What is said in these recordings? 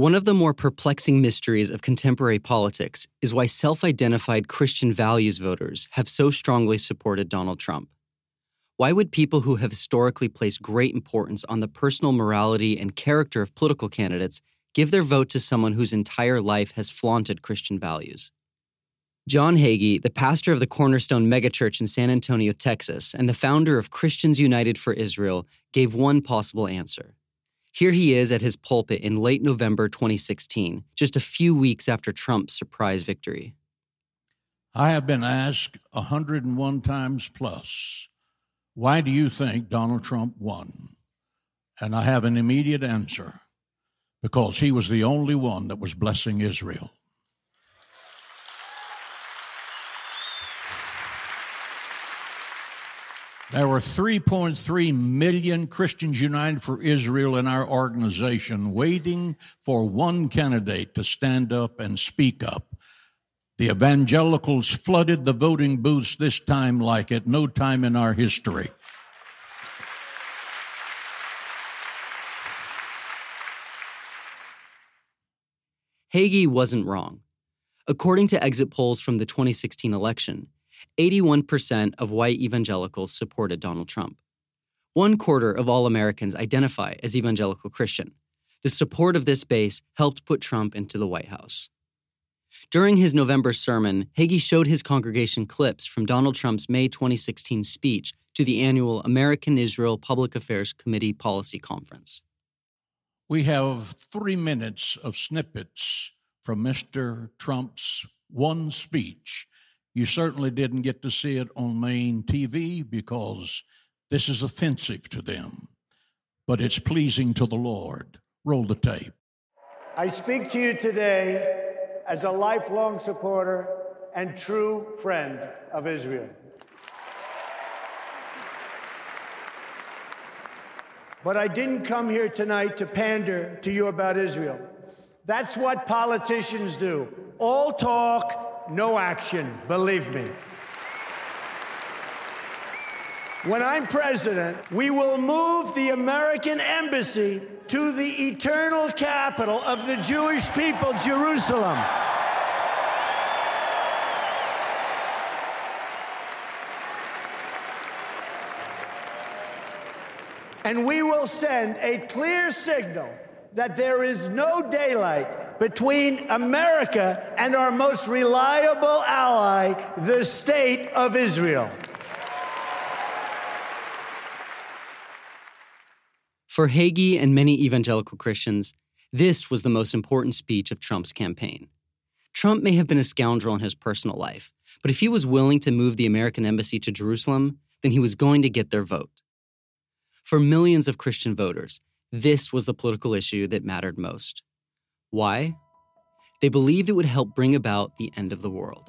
One of the more perplexing mysteries of contemporary politics is why self identified Christian values voters have so strongly supported Donald Trump. Why would people who have historically placed great importance on the personal morality and character of political candidates give their vote to someone whose entire life has flaunted Christian values? John Hagee, the pastor of the Cornerstone megachurch in San Antonio, Texas, and the founder of Christians United for Israel, gave one possible answer. Here he is at his pulpit in late November 2016, just a few weeks after Trump's surprise victory. I have been asked 101 times plus, why do you think Donald Trump won? And I have an immediate answer because he was the only one that was blessing Israel. There were 3.3 million Christians United for Israel in our organization waiting for one candidate to stand up and speak up. The evangelicals flooded the voting booths this time like at no time in our history. Hagee wasn't wrong. According to exit polls from the 2016 election, 81% of white evangelicals supported Donald Trump. One quarter of all Americans identify as evangelical Christian. The support of this base helped put Trump into the White House. During his November sermon, Hagee showed his congregation clips from Donald Trump's May 2016 speech to the annual American Israel Public Affairs Committee Policy Conference. We have three minutes of snippets from Mr. Trump's one speech you certainly didn't get to see it on main TV because this is offensive to them, but it's pleasing to the Lord. Roll the tape. I speak to you today as a lifelong supporter and true friend of Israel. But I didn't come here tonight to pander to you about Israel. That's what politicians do all talk no action, believe me. When I'm president, we will move the American embassy to the eternal capital of the Jewish people, Jerusalem. And we will send a clear signal that there is no daylight between America and our most reliable ally, the State of Israel. For Hagee and many evangelical Christians, this was the most important speech of Trump's campaign. Trump may have been a scoundrel in his personal life, but if he was willing to move the American embassy to Jerusalem, then he was going to get their vote. For millions of Christian voters, this was the political issue that mattered most. Why? They believed it would help bring about the end of the world.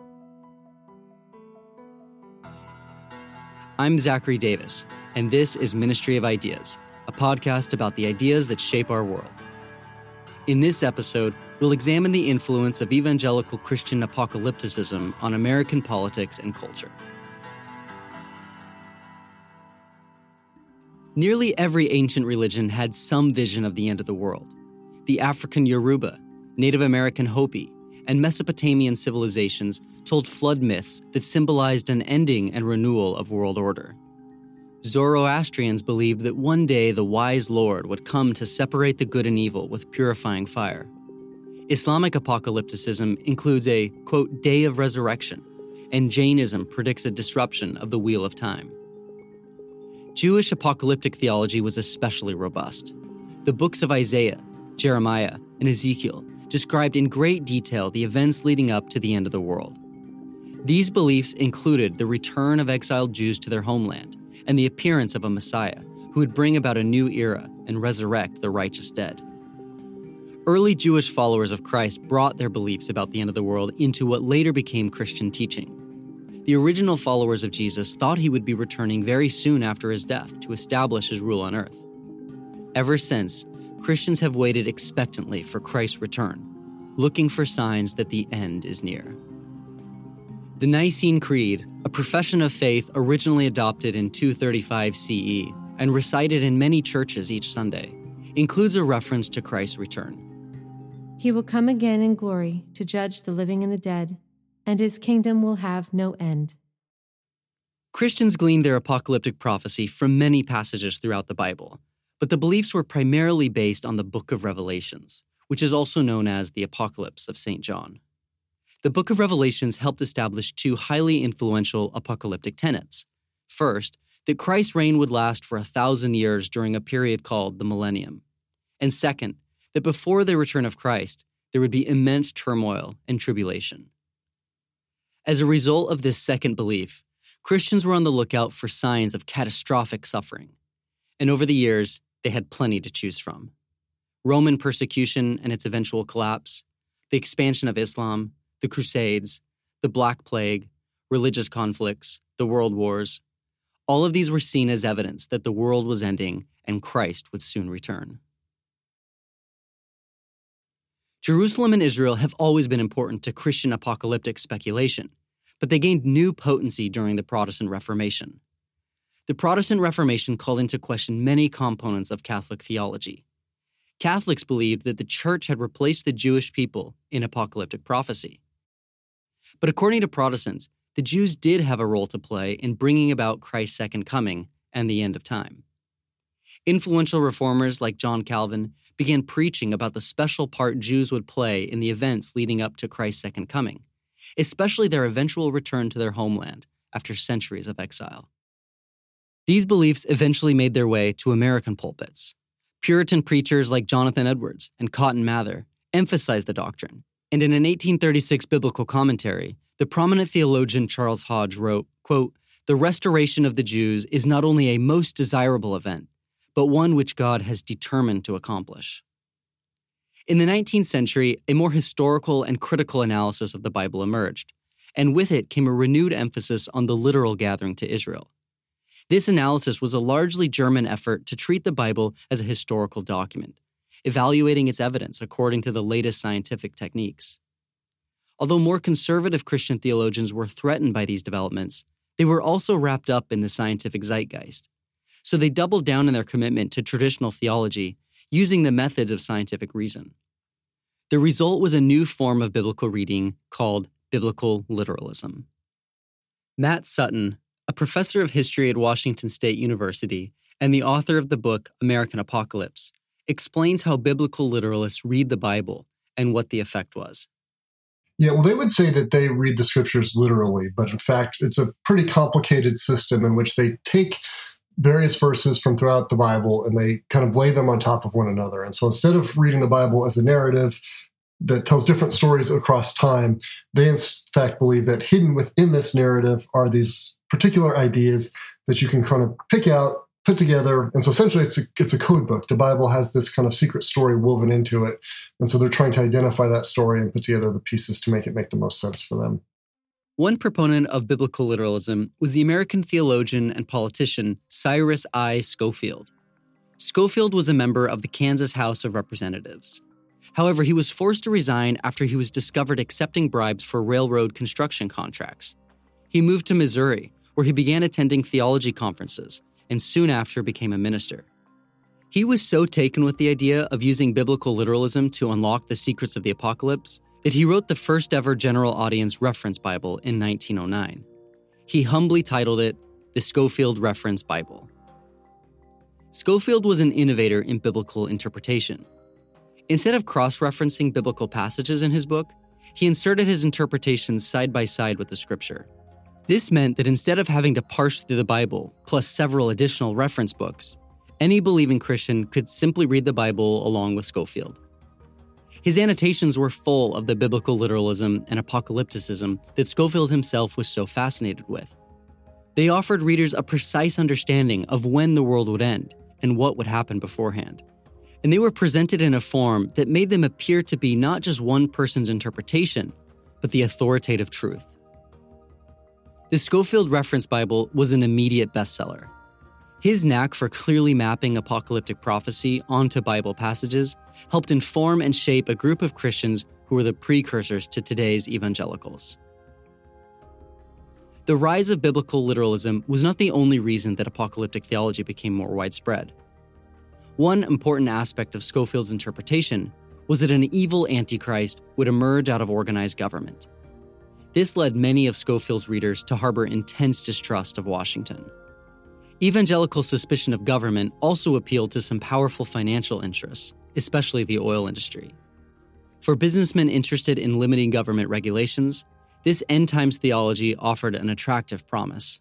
I'm Zachary Davis, and this is Ministry of Ideas, a podcast about the ideas that shape our world. In this episode, we'll examine the influence of evangelical Christian apocalypticism on American politics and culture. Nearly every ancient religion had some vision of the end of the world the African Yoruba, Native American Hopi, and Mesopotamian civilizations told flood myths that symbolized an ending and renewal of world order. Zoroastrians believed that one day the wise Lord would come to separate the good and evil with purifying fire. Islamic apocalypticism includes a, quote, day of resurrection, and Jainism predicts a disruption of the wheel of time. Jewish apocalyptic theology was especially robust. The books of Isaiah, Jeremiah, and Ezekiel described in great detail the events leading up to the end of the world. These beliefs included the return of exiled Jews to their homeland and the appearance of a Messiah who would bring about a new era and resurrect the righteous dead. early Jewish followers of Christ brought their beliefs about the end of the world into what later became Christian teaching. The original followers of Jesus thought he would be returning very soon after his death to establish his rule on earth. Ever since, Christians have waited expectantly for Christ's return, looking for signs that the end is near. The Nicene Creed, a profession of faith originally adopted in 235 CE and recited in many churches each Sunday, includes a reference to Christ's return. He will come again in glory to judge the living and the dead, and his kingdom will have no end. Christians gleaned their apocalyptic prophecy from many passages throughout the Bible, but the beliefs were primarily based on the book of Revelations, which is also known as the Apocalypse of St. John. The book of Revelations helped establish two highly influential apocalyptic tenets. First, that Christ's reign would last for a thousand years during a period called the millennium. And second, that before the return of Christ, there would be immense turmoil and tribulation. As a result of this second belief, Christians were on the lookout for signs of catastrophic suffering. And over the years, they had plenty to choose from Roman persecution and its eventual collapse, the expansion of Islam, the Crusades, the Black Plague, religious conflicts, the World Wars. All of these were seen as evidence that the world was ending and Christ would soon return. Jerusalem and Israel have always been important to Christian apocalyptic speculation, but they gained new potency during the Protestant Reformation. The Protestant Reformation called into question many components of Catholic theology. Catholics believed that the Church had replaced the Jewish people in apocalyptic prophecy. But according to Protestants, the Jews did have a role to play in bringing about Christ's second coming and the end of time. Influential reformers like John Calvin began preaching about the special part Jews would play in the events leading up to Christ's second coming, especially their eventual return to their homeland after centuries of exile. These beliefs eventually made their way to American pulpits. Puritan preachers like Jonathan Edwards and Cotton Mather emphasized the doctrine, and in an 1836 biblical commentary, the prominent theologian Charles Hodge wrote, quote, The restoration of the Jews is not only a most desirable event, but one which God has determined to accomplish. In the 19th century, a more historical and critical analysis of the Bible emerged, and with it came a renewed emphasis on the literal gathering to Israel. This analysis was a largely German effort to treat the Bible as a historical document, evaluating its evidence according to the latest scientific techniques. Although more conservative Christian theologians were threatened by these developments, they were also wrapped up in the scientific zeitgeist so they doubled down in their commitment to traditional theology, using the methods of scientific reason. The result was a new form of biblical reading called biblical literalism. Matt Sutton, a professor of history at Washington State University and the author of the book American Apocalypse, explains how biblical literalists read the Bible and what the effect was. Yeah, well, they would say that they read the scriptures literally, but in fact, it's a pretty complicated system in which they take various verses from throughout the Bible and they kind of lay them on top of one another. And so instead of reading the Bible as a narrative that tells different stories across time, they in fact believe that hidden within this narrative are these particular ideas that you can kind of pick out, put together. And so essentially it's a, it's a code book. The Bible has this kind of secret story woven into it. And so they're trying to identify that story and put together the pieces to make it make the most sense for them. One proponent of biblical literalism was the American theologian and politician Cyrus I. Scofield. Scofield was a member of the Kansas House of Representatives. However, he was forced to resign after he was discovered accepting bribes for railroad construction contracts. He moved to Missouri, where he began attending theology conferences and soon after became a minister. He was so taken with the idea of using biblical literalism to unlock the secrets of the apocalypse that he wrote the first ever general audience reference Bible in 1909. He humbly titled it the Scofield Reference Bible. Scofield was an innovator in biblical interpretation. Instead of cross referencing biblical passages in his book, he inserted his interpretations side by side with the scripture. This meant that instead of having to parse through the Bible, plus several additional reference books, any believing Christian could simply read the Bible along with Scofield. His annotations were full of the biblical literalism and apocalypticism that Scofield himself was so fascinated with. They offered readers a precise understanding of when the world would end and what would happen beforehand. and they were presented in a form that made them appear to be not just one person's interpretation, but the authoritative truth. The Scofield Reference Bible was an immediate bestseller. His knack for clearly mapping apocalyptic prophecy onto Bible passages helped inform and shape a group of Christians who were the precursors to today's evangelicals. The rise of biblical literalism was not the only reason that apocalyptic theology became more widespread. One important aspect of Scofield's interpretation was that an evil antichrist would emerge out of organized government. This led many of Scofield's readers to harbor intense distrust of Washington. Evangelical suspicion of government also appealed to some powerful financial interests, especially the oil industry. For businessmen interested in limiting government regulations, this end times theology offered an attractive promise.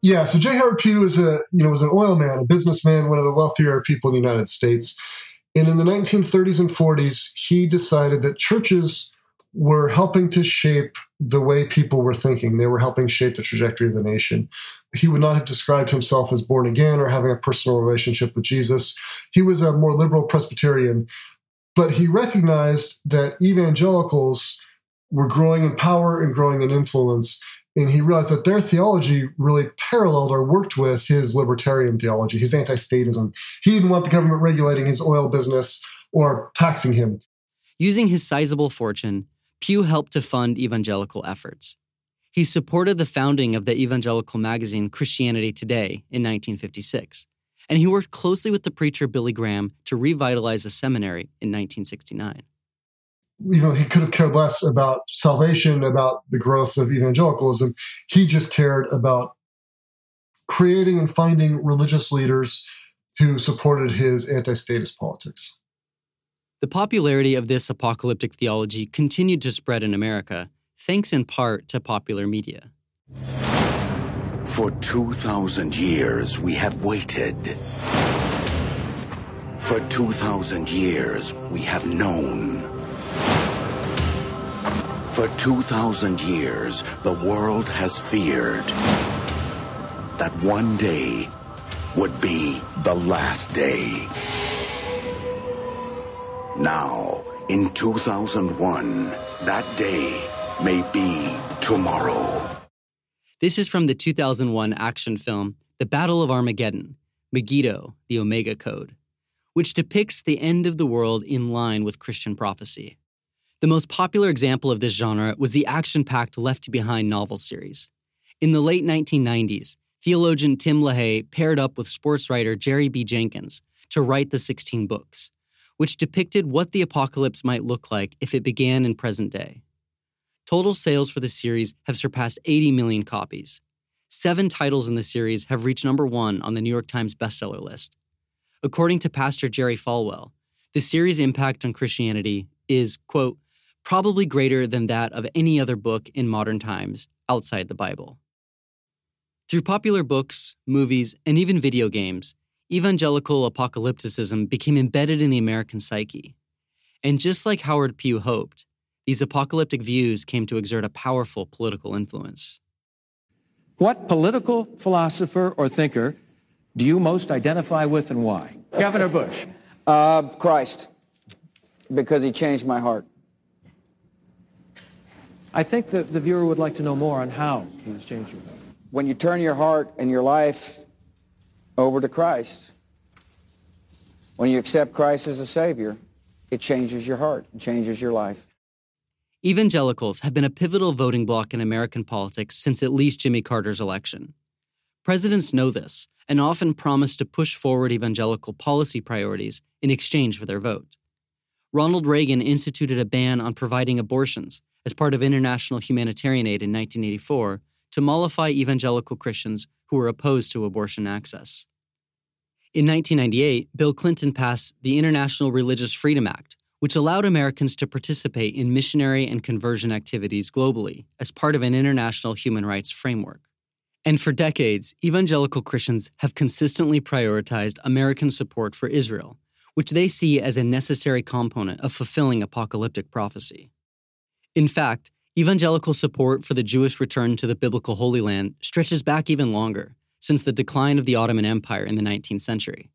Yeah, so J. Howard Pew was a you know was an oil man, a businessman, one of the wealthier people in the United States. And in the 1930s and 40s, he decided that churches were helping to shape the way people were thinking. They were helping shape the trajectory of the nation. He would not have described himself as born again or having a personal relationship with Jesus. He was a more liberal Presbyterian, but he recognized that evangelicals were growing in power and growing in influence. And he realized that their theology really paralleled or worked with his libertarian theology, his anti statism. He didn't want the government regulating his oil business or taxing him. Using his sizable fortune, Pew helped to fund evangelical efforts. He supported the founding of the evangelical magazine Christianity Today in 1956, and he worked closely with the preacher Billy Graham to revitalize a seminary in 1969 you know, he could have cared less about salvation, about the growth of evangelicalism. He just cared about creating and finding religious leaders who supported his anti statist politics. The popularity of this apocalyptic theology continued to spread in America, thanks in part to popular media. For 2,000 years, we have waited. For 2,000 years, we have known. For 2,000 years, the world has feared that one day would be the last day. Now, in 2001, that day may be tomorrow. This is from the 2001 action film, The Battle of Armageddon Megiddo, the Omega Code, which depicts the end of the world in line with Christian prophecy. The most popular example of this genre was the action packed Left Behind novel series. In the late 1990s, theologian Tim LaHaye paired up with sports writer Jerry B. Jenkins to write the 16 books, which depicted what the apocalypse might look like if it began in present day. Total sales for the series have surpassed 80 million copies. Seven titles in the series have reached number one on the New York Times bestseller list. According to Pastor Jerry Falwell, the series' impact on Christianity is, quote, probably greater than that of any other book in modern times outside the Bible. Through popular books, movies, and even video games, evangelical apocalypticism became embedded in the American psyche. And just like Howard Pew hoped, these apocalyptic views came to exert a powerful political influence. What political philosopher or thinker do you most identify with and why? Governor Bush. Uh, Christ, because he changed my heart. I think that the viewer would like to know more on how he has changed your life. When you turn your heart and your life over to Christ, when you accept Christ as a Savior, it changes your heart, it changes your life. Evangelicals have been a pivotal voting bloc in American politics since at least Jimmy Carter's election. Presidents know this and often promise to push forward evangelical policy priorities in exchange for their vote. Ronald Reagan instituted a ban on providing abortions as part of international humanitarian aid in 1984 to mollify evangelical Christians who were opposed to abortion access. In 1998, Bill Clinton passed the International Religious Freedom Act, which allowed Americans to participate in missionary and conversion activities globally as part of an international human rights framework. And for decades, evangelical Christians have consistently prioritized American support for Israel, which they see as a necessary component of fulfilling apocalyptic prophecy. In fact, evangelical support for the Jewish return to the biblical Holy Land stretches back even longer, since the decline of the Ottoman Empire in the 19th century.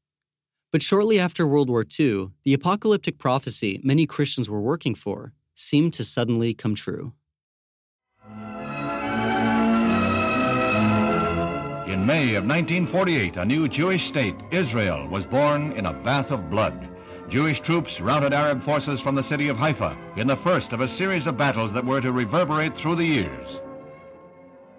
But shortly after World War II, the apocalyptic prophecy many Christians were working for seemed to suddenly come true. In May of 1948, a new Jewish state, Israel, was born in a bath of blood. Jewish troops routed Arab forces from the city of Haifa in the first of a series of battles that were to reverberate through the years.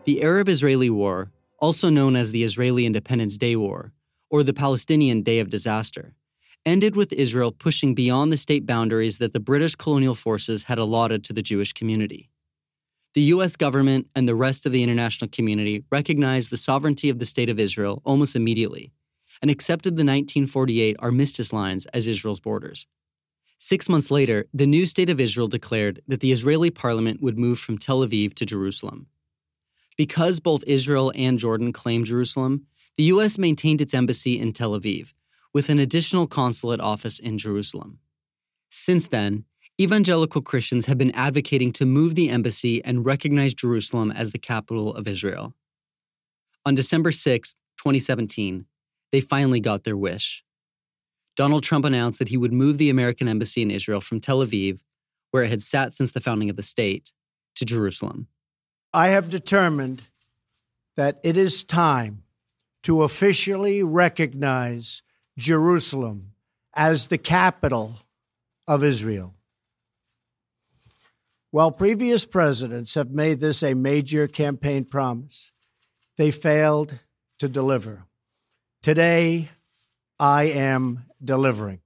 The Arab Israeli War, also known as the Israeli Independence Day War, or the Palestinian Day of Disaster, ended with Israel pushing beyond the state boundaries that the British colonial forces had allotted to the Jewish community. The U.S. government and the rest of the international community recognized the sovereignty of the State of Israel almost immediately and accepted the 1948 armistice lines as Israel's borders. Six months later, the new State of Israel declared that the Israeli parliament would move from Tel Aviv to Jerusalem. Because both Israel and Jordan claimed Jerusalem, the U.S. maintained its embassy in Tel Aviv, with an additional consulate office in Jerusalem. Since then, evangelical Christians have been advocating to move the embassy and recognize Jerusalem as the capital of Israel. On December 6, 2017, they finally got their wish. Donald Trump announced that he would move the American embassy in Israel from Tel Aviv, where it had sat since the founding of the state, to Jerusalem. I have determined that it is time to officially recognize Jerusalem as the capital of Israel. While previous presidents have made this a major campaign promise, they failed to deliver. Today, I am delivering.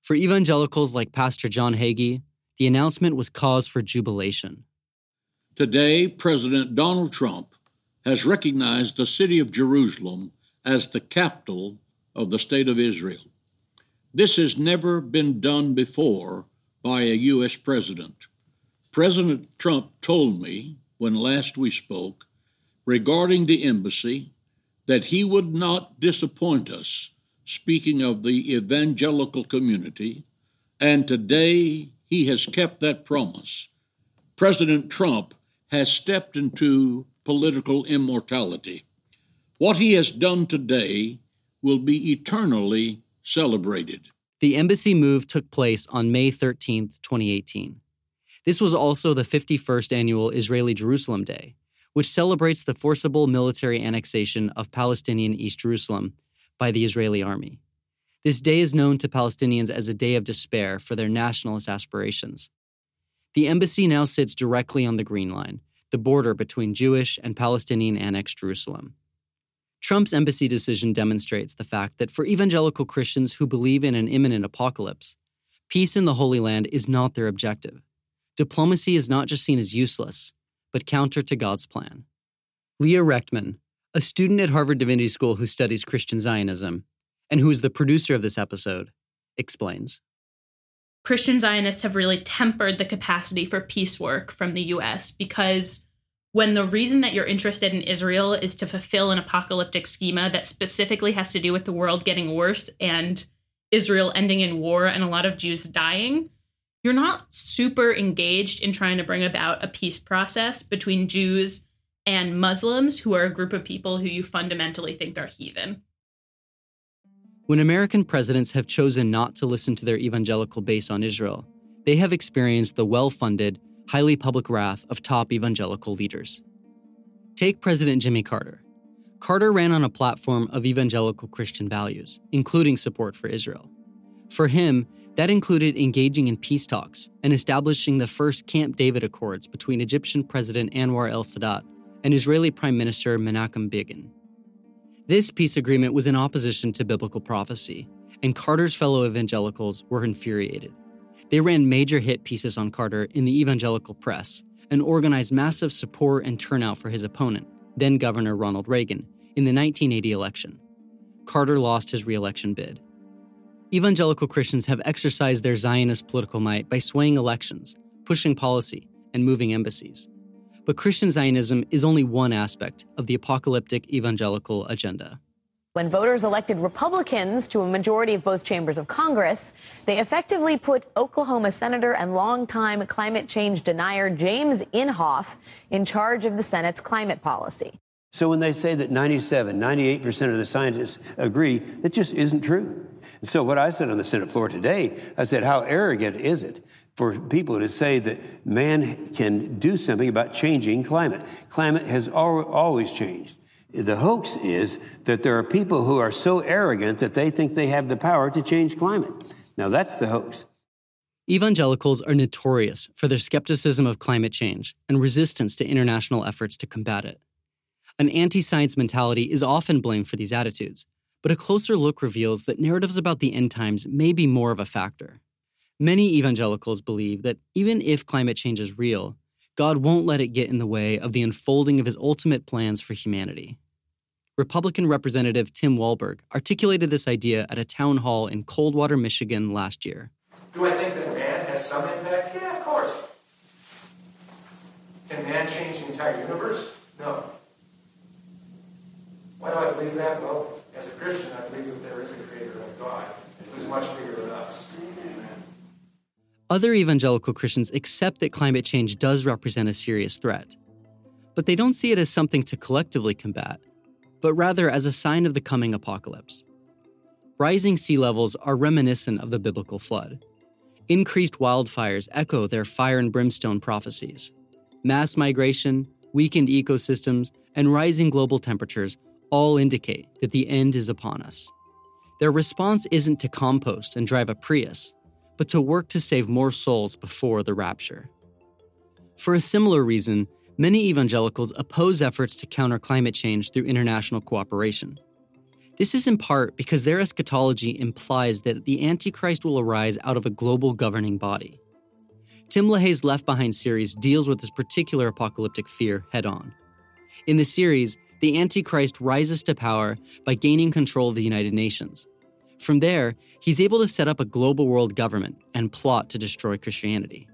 For evangelicals like Pastor John Hagee, the announcement was cause for jubilation. Today, President Donald Trump has recognized the city of Jerusalem as the capital of the state of Israel. This has never been done before by a U.S. president. President Trump told me when last we spoke regarding the embassy that he would not disappoint us, speaking of the evangelical community, and today he has kept that promise. President Trump has stepped into political immortality. What he has done today will be eternally celebrated. The embassy move took place on May 13, 2018. This was also the 51st annual Israeli Jerusalem Day, which celebrates the forcible military annexation of Palestinian East Jerusalem by the Israeli army. This day is known to Palestinians as a day of despair for their nationalist aspirations. The embassy now sits directly on the Green Line, the border between Jewish and Palestinian annexed Jerusalem. Trump's embassy decision demonstrates the fact that for evangelical Christians who believe in an imminent apocalypse, peace in the Holy Land is not their objective. Diplomacy is not just seen as useless, but counter to God's plan. Leah Rechtman, a student at Harvard Divinity School who studies Christian Zionism, and who is the producer of this episode, explains. Christian Zionists have really tempered the capacity for peace work from the US because when the reason that you're interested in Israel is to fulfill an apocalyptic schema that specifically has to do with the world getting worse and Israel ending in war and a lot of Jews dying, you're not super engaged in trying to bring about a peace process between Jews and Muslims, who are a group of people who you fundamentally think are heathen. When American presidents have chosen not to listen to their evangelical base on Israel, they have experienced the well funded, highly public wrath of top evangelical leaders. Take President Jimmy Carter. Carter ran on a platform of evangelical Christian values, including support for Israel. For him, that included engaging in peace talks and establishing the first Camp David Accords between Egyptian President Anwar el Sadat and Israeli Prime Minister Menachem Begin. This peace agreement was in opposition to biblical prophecy, and Carter's fellow evangelicals were infuriated. They ran major hit pieces on Carter in the evangelical press and organized massive support and turnout for his opponent, then Governor Ronald Reagan, in the 1980 election. Carter lost his reelection bid. Evangelical Christians have exercised their Zionist political might by swaying elections, pushing policy, and moving embassies. But Christian Zionism is only one aspect of the apocalyptic evangelical agenda. When voters elected Republicans to a majority of both chambers of Congress, they effectively put Oklahoma Senator and longtime climate change denier James Inhofe in charge of the Senate's climate policy. So when they say that 97, 98% of the scientists agree, it just isn't true. And so what I said on the Senate floor today, I said, how arrogant is it for people to say that man can do something about changing climate? Climate has al- always changed. The hoax is that there are people who are so arrogant that they think they have the power to change climate. Now that's the hoax. Evangelicals are notorious for their skepticism of climate change and resistance to international efforts to combat it. An anti science mentality is often blamed for these attitudes, but a closer look reveals that narratives about the end times may be more of a factor. Many evangelicals believe that even if climate change is real, God won't let it get in the way of the unfolding of his ultimate plans for humanity. Republican Representative Tim Walberg articulated this idea at a town hall in Coldwater, Michigan last year. Do I think that man has some impact? Yeah, of course. Can man change the entire universe? No. Why do I believe that? Well, as a Christian, I believe that there is a creator of God who's much bigger than us. Other evangelical Christians accept that climate change does represent a serious threat, but they don't see it as something to collectively combat, but rather as a sign of the coming apocalypse. Rising sea levels are reminiscent of the biblical flood. Increased wildfires echo their fire and brimstone prophecies. Mass migration, weakened ecosystems, and rising global temperatures all indicate that the end is upon us. Their response isn't to compost and drive a Prius, but to work to save more souls before the rapture. For a similar reason, many evangelicals oppose efforts to counter climate change through international cooperation. This is in part because their eschatology implies that the Antichrist will arise out of a global governing body. Tim LaHaye's Left Behind series deals with this particular apocalyptic fear head on. In the series, the Antichrist rises to power by gaining control of the United Nations. From there, he's able to set up a global world government and plot to destroy Christianity.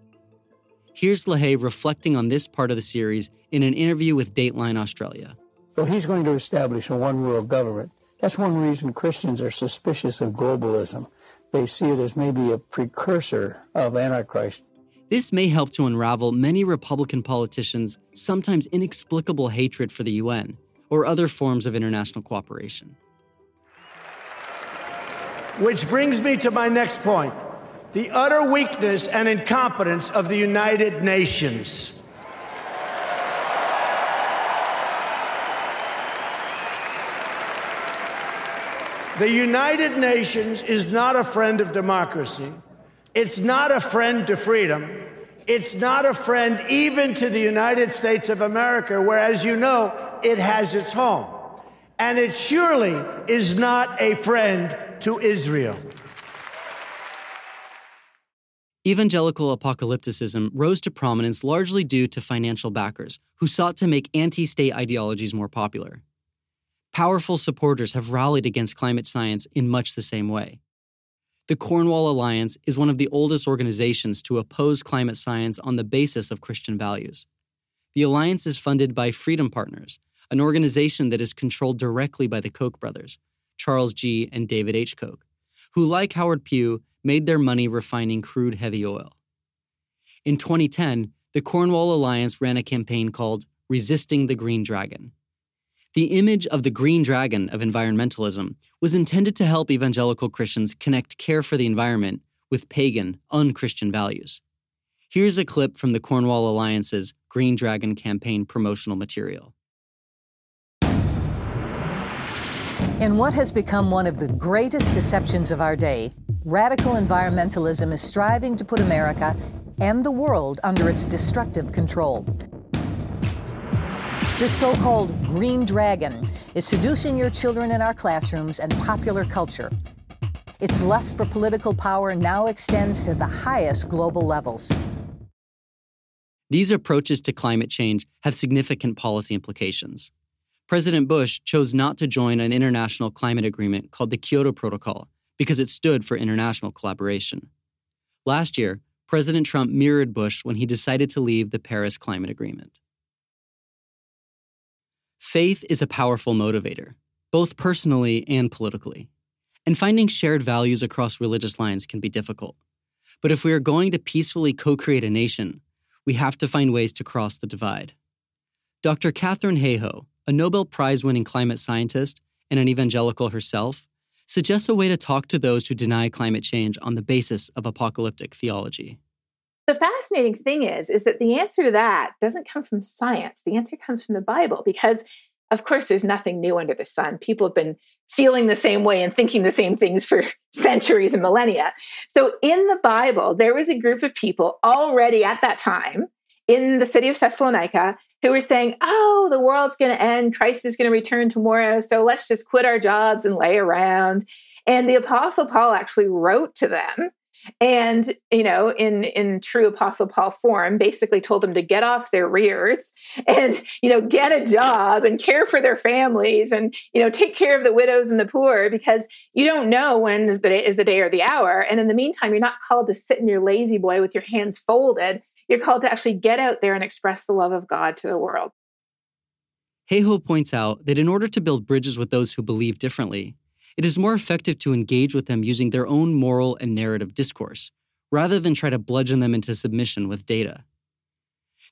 Here's LaHaye reflecting on this part of the series in an interview with Dateline Australia. So he's going to establish a one world government. That's one reason Christians are suspicious of globalism. They see it as maybe a precursor of Antichrist. This may help to unravel many Republican politicians' sometimes inexplicable hatred for the UN or other forms of international cooperation. Which brings me to my next point the utter weakness and incompetence of the United Nations. The United Nations is not a friend of democracy. It's not a friend to freedom. It's not a friend even to the United States of America, where, as you know, it has its home. And it surely is not a friend to Israel. Evangelical apocalypticism rose to prominence largely due to financial backers who sought to make anti state ideologies more popular. Powerful supporters have rallied against climate science in much the same way. The Cornwall Alliance is one of the oldest organizations to oppose climate science on the basis of Christian values. The alliance is funded by Freedom Partners, an organization that is controlled directly by the Koch brothers, Charles G. and David H. Koch, who, like Howard Pew, made their money refining crude heavy oil. In 2010, the Cornwall Alliance ran a campaign called Resisting the Green Dragon. The image of the green dragon of environmentalism was intended to help evangelical Christians connect care for the environment with pagan, unchristian values. Here's a clip from the Cornwall Alliance's Green Dragon campaign promotional material. In what has become one of the greatest deceptions of our day, radical environmentalism is striving to put America and the world under its destructive control. This so called green dragon is seducing your children in our classrooms and popular culture. Its lust for political power now extends to the highest global levels. These approaches to climate change have significant policy implications. President Bush chose not to join an international climate agreement called the Kyoto Protocol because it stood for international collaboration. Last year, President Trump mirrored Bush when he decided to leave the Paris Climate Agreement. Faith is a powerful motivator, both personally and politically. And finding shared values across religious lines can be difficult. But if we are going to peacefully co create a nation, we have to find ways to cross the divide. Dr. Katharine Hayhoe, a Nobel Prize winning climate scientist and an evangelical herself, suggests a way to talk to those who deny climate change on the basis of apocalyptic theology. The fascinating thing is is that the answer to that doesn't come from science. The answer comes from the Bible because of course there's nothing new under the sun. People have been feeling the same way and thinking the same things for centuries and millennia. So in the Bible, there was a group of people already at that time in the city of Thessalonica who were saying, Oh, the world's going to end. Christ is going to return tomorrow. So let's just quit our jobs and lay around. And the Apostle Paul actually wrote to them and you know in in true apostle paul form basically told them to get off their rears and you know get a job and care for their families and you know take care of the widows and the poor because you don't know when is the day, is the day or the hour and in the meantime you're not called to sit in your lazy boy with your hands folded you're called to actually get out there and express the love of god to the world Hayhoe points out that in order to build bridges with those who believe differently, it is more effective to engage with them using their own moral and narrative discourse, rather than try to bludgeon them into submission with data.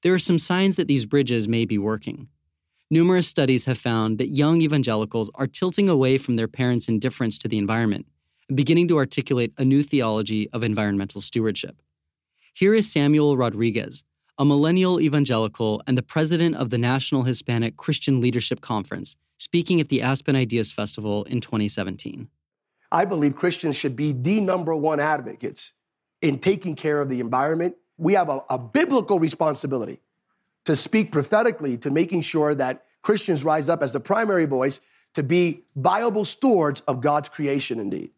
There are some signs that these bridges may be working. Numerous studies have found that young evangelicals are tilting away from their parents' indifference to the environment and beginning to articulate a new theology of environmental stewardship. Here is Samuel Rodriguez, a millennial evangelical and the president of the National Hispanic Christian Leadership Conference, speaking at the Aspen Ideas Festival in 2017. I believe Christians should be the number one advocates in taking care of the environment. We have a, a biblical responsibility to speak prophetically to making sure that Christians rise up as the primary voice to be viable stewards of God's creation indeed.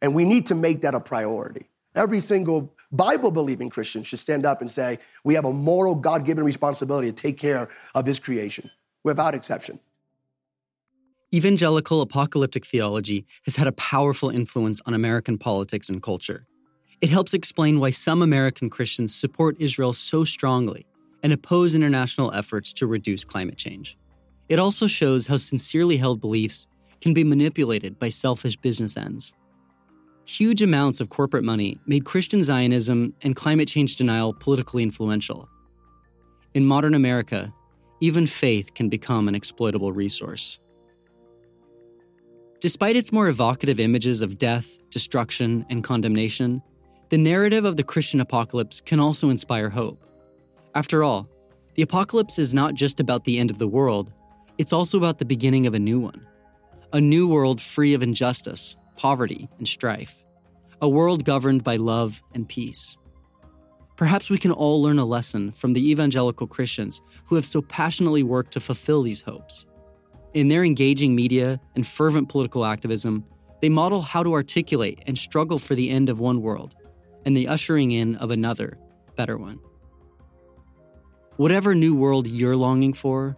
And we need to make that a priority. Every single Bible believing Christians should stand up and say, We have a moral, God given responsibility to take care of His creation without exception. Evangelical apocalyptic theology has had a powerful influence on American politics and culture. It helps explain why some American Christians support Israel so strongly and oppose international efforts to reduce climate change. It also shows how sincerely held beliefs can be manipulated by selfish business ends. Huge amounts of corporate money made Christian Zionism and climate change denial politically influential. In modern America, even faith can become an exploitable resource. Despite its more evocative images of death, destruction, and condemnation, the narrative of the Christian apocalypse can also inspire hope. After all, the apocalypse is not just about the end of the world, it's also about the beginning of a new one. A new world free of injustice, poverty, and strife. A world governed by love and peace. Perhaps we can all learn a lesson from the evangelical Christians who have so passionately worked to fulfill these hopes. In their engaging media and fervent political activism, they model how to articulate and struggle for the end of one world and the ushering in of another, better one. Whatever new world you're longing for,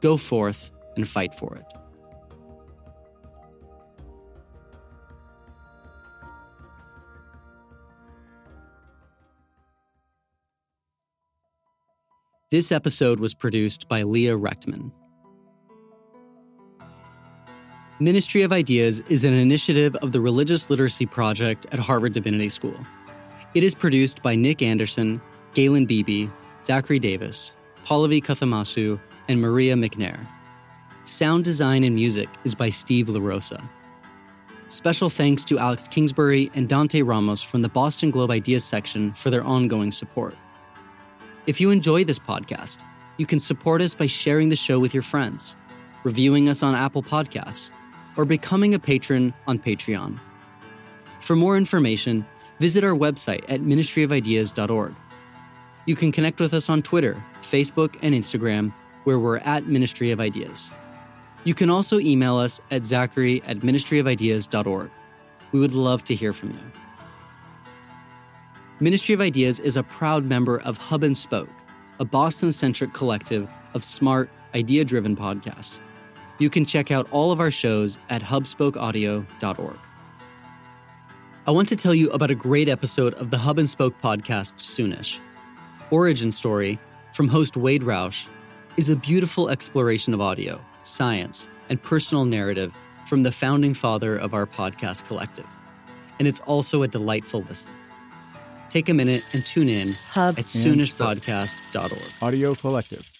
go forth and fight for it. This episode was produced by Leah Rechtman. Ministry of Ideas is an initiative of the Religious Literacy Project at Harvard Divinity School. It is produced by Nick Anderson, Galen Beebe, Zachary Davis, Pallavi Kathamasu, and Maria McNair. Sound design and music is by Steve LaRosa. Special thanks to Alex Kingsbury and Dante Ramos from the Boston Globe Ideas section for their ongoing support. If you enjoy this podcast, you can support us by sharing the show with your friends, reviewing us on Apple Podcasts, or becoming a patron on Patreon. For more information, visit our website at ministryofideas.org. You can connect with us on Twitter, Facebook, and Instagram, where we're at Ministry of Ideas. You can also email us at zachary at ministryofideas.org. We would love to hear from you. Ministry of Ideas is a proud member of Hub and Spoke, a Boston centric collective of smart, idea driven podcasts. You can check out all of our shows at hubspokeaudio.org. I want to tell you about a great episode of the Hub and Spoke podcast soonish. Origin Story from host Wade Roush is a beautiful exploration of audio, science, and personal narrative from the founding father of our podcast collective. And it's also a delightful listen. Take a minute and tune in Hub at soonishpodcast.org. Audio Collective.